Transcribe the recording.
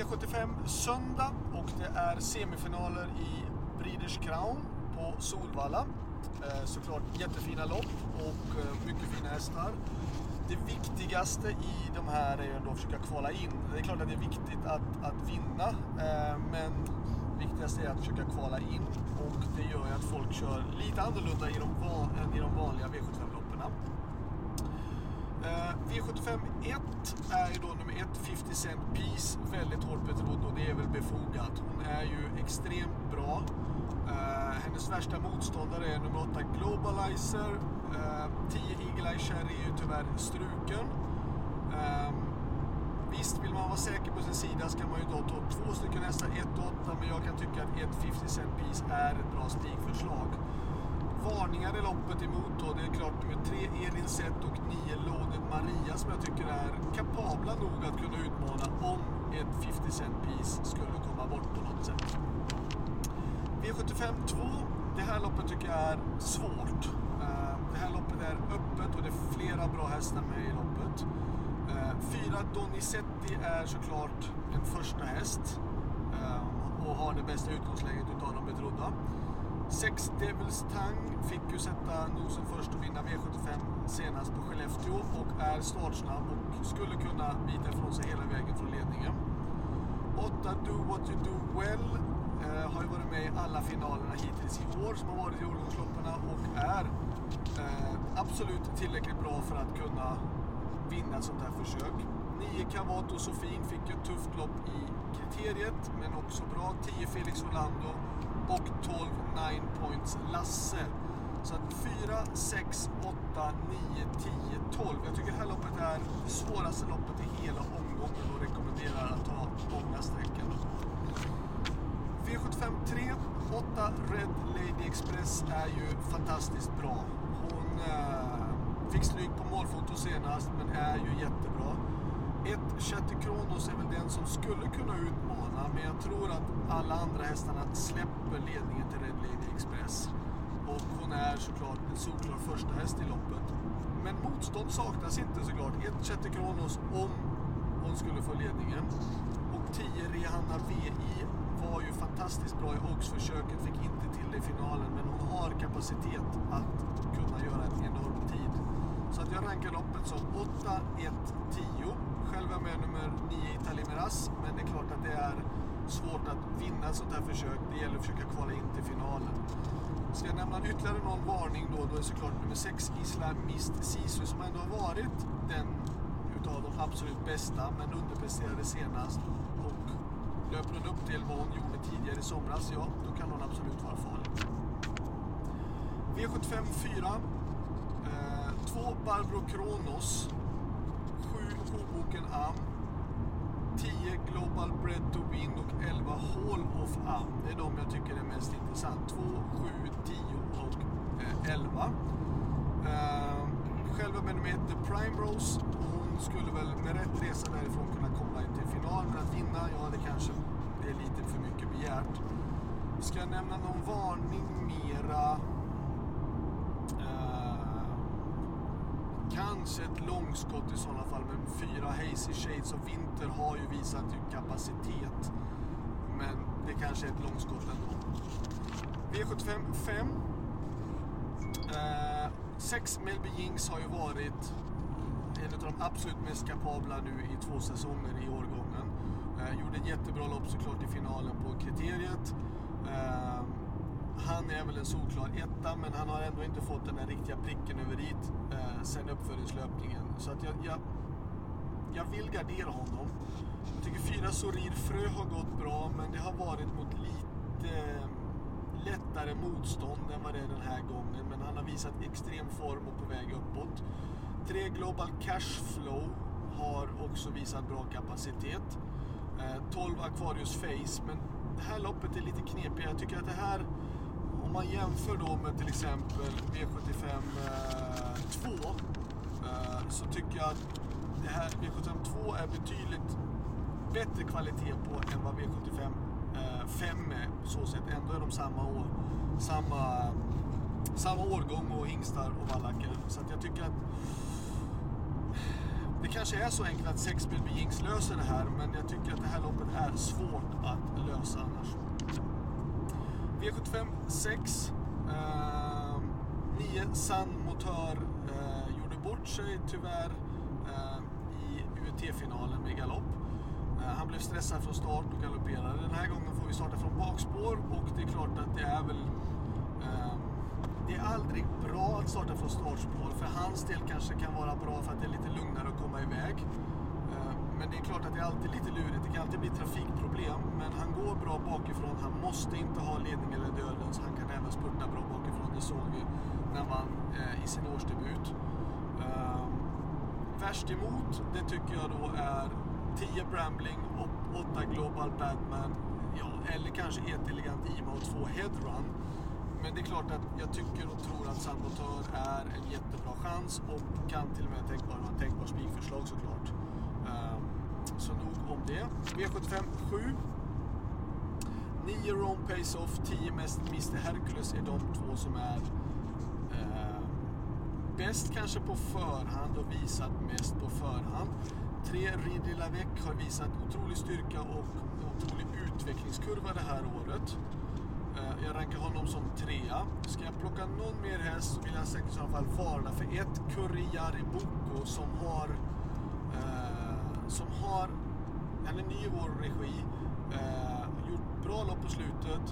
V75 söndag och det är semifinaler i Breeders Crown på Solvalla. Eh, såklart jättefina lopp och eh, mycket fina hästar. Det viktigaste i de här är ju ändå att försöka kvala in. Det är klart att det är viktigt att, att vinna, eh, men viktigast är att försöka kvala in och det gör ju att folk kör lite annorlunda i de, än i de vanliga V75-loppen. V75 1 är ju då nummer 1, 50 Cent Piece, väldigt hårt betrodd och det är väl befogat. Hon är ju extremt bra. Eh, hennes värsta motståndare är nummer 8, Globalizer. Eh, 10 Eagle Eye Cherry är ju tyvärr struken. Eh, Visst, vill man vara säker på sin sida ska man ju då ta två stycken hästar, 1 och 8, men jag kan tycka att 1 50 Cent Piece är ett bra stigförslag. Varningar i loppet emot då, det är klart med tre Elin Zet och 9 Loaded Maria som jag tycker är kapabla nog att kunna utmana om ett 50 Cent Piece skulle komma bort på något sätt. V75 2, det här loppet tycker jag är svårt. Eh, det här loppet är öppet och det är flera bra hästar med i loppet. Eh, fyra Donizetti är såklart en första häst eh, och har det bästa utgångsläget utav de betrodda. Sex Devils Tang fick ju sätta nosen först och vinna V75 senast på Skellefteå och är startsnabb och skulle kunna bita ifrån sig hela vägen från ledningen. 8 Do What You Do Well eh, har ju varit med i alla finalerna hittills i år som har varit i årgångsloppen och är eh, absolut tillräckligt bra för att kunna vinna ett sånt här försök. 9 Cavato Sofin fick ett tufft lopp i kriteriet, men också bra. 10 Felix Orlando och 12 9 Points Lasse. Så att 4, 6, 8, 9, 10, 12. Jag tycker det här loppet är det svåraste loppet i hela omgången och rekommenderar att ta många sträckor. V75 3, 8 Red Lady Express är ju fantastiskt bra. Hon eh, fick stryk på målfoto senast, men är ju jättebra. Ett Chatte Kronos är väl den som skulle kunna utmana, men jag tror att alla andra hästarna släpper ledningen till Red Lady Express. Och hon är såklart en solklar första häst i loppet. Men motstånd saknas inte såklart. Ett Chatte Kronos om hon skulle få ledningen. Och 10 Rehanna VI var ju fantastiskt bra i Oaks-försöket, fick inte till det i finalen, men hon har kapacitet att kunna göra en enorm tid. Så att jag rankar loppet som 8, 1, 10. Själv är jag med nummer 9 i Talimeras, men det är klart att det är svårt att vinna ett sånt här försök. Det gäller att försöka kvala in till finalen. Ska jag nämna ytterligare någon varning då, då är det såklart nummer 6 Isla Mist Sisu som ändå har varit den utav de absolut bästa, men underpresterade senast. Och löper hon upp till vad hon gjorde tidigare i somras, ja, då kan hon absolut vara farlig. V75 4. 2 Barbro Kronos. 7 Hoboken Am. 10 Global Bread to Win och 11 Hall of Am. Det är de jag tycker är mest intressant. 2, 7, 10 och 11. Eh, ehm, själva med nummer 1 The Prime Rose. Hon skulle väl med rätt resa därifrån kunna komma in till final. Men att vinna, ja det kanske är lite för mycket begärt. Ska jag nämna någon varning mera? Eh, kanske ett långskott i sådana fall. Men fyra Hazy Shades of Winter har ju visat ju kapacitet. Men det kanske är ett långskott ändå. V75 5. Eh, sex Melby Jings har ju varit en av de absolut mest kapabla nu i två säsonger i årgången. Eh, gjorde ett jättebra lopp såklart i finalen på kriteriet. Eh, han är väl en solklar etta, men han har ändå inte fått den där riktiga pricken över dit eh, sen uppföringslöpningen. Så att jag, jag, jag vill gardera honom. Jag tycker fyra Sorir Frö har gått bra, men det har varit mot lite eh, lättare motstånd än vad det är den här gången. Men han har visat extrem form och på väg uppåt. Tre Global Cashflow har också visat bra kapacitet. Eh, 12 Aquarius Face, men det här loppet är lite knepigt. Jag tycker att det här, om man jämför då med till exempel e V75 eh, 2, eh, så tycker jag att det här e V75 2 är betydligt bättre kvalitet på än vad e V75 5 eh, är. på Så sätt. ändå är de samma år, samma, samma årgång och hingstar och vallacker. Så att jag tycker att det kanske är så enkelt att sexbil löser det här, men jag tycker att det här loppet är svårt att lösa annars. V75 6. Eh, 9 San Motör eh, gjorde bort sig tyvärr eh, i UT-finalen med galopp. Eh, han blev stressad från start och galopperade. Den här gången får vi starta från bakspår och det är klart att det är väl eh, det är aldrig bra att starta från startspår. För hans del kanske kan vara bra för att det är lite lugnare att komma iväg. Men det är klart att det är alltid lite lurigt. Det kan alltid bli trafikproblem. Men han går bra bakifrån. Han måste inte ha ledning eller döden. Så han kan även spurta bra bakifrån. Det såg vi när man eh, i sin årsdebut. Eh, Värst emot, det tycker jag då är 10 Brambling och 8 Global Batman. Ja, eller kanske helt Elegant Ima och 2 Headrun. Men det är klart att jag tycker och tror att Sabotör är en jättebra chans och kan till och med tänka vara en tänkbar spikförslag såklart. Ehm, Så nog om det. V75 7. 9 Rome Pace Off, 10 mest Mr Hercules är de två som är eh, bäst kanske på förhand och visat mest på förhand. 3 Ridley Lavec har visat otrolig styrka och otrolig utvecklingskurva det här året. Eh, Jag rankar honom som trea. Ska jag plocka någon mer häst så vill jag säkert i så fall varna för ett Kurriari Boko som har eh, som har, han är ny i vår regi, eh, gjort bra lopp på slutet.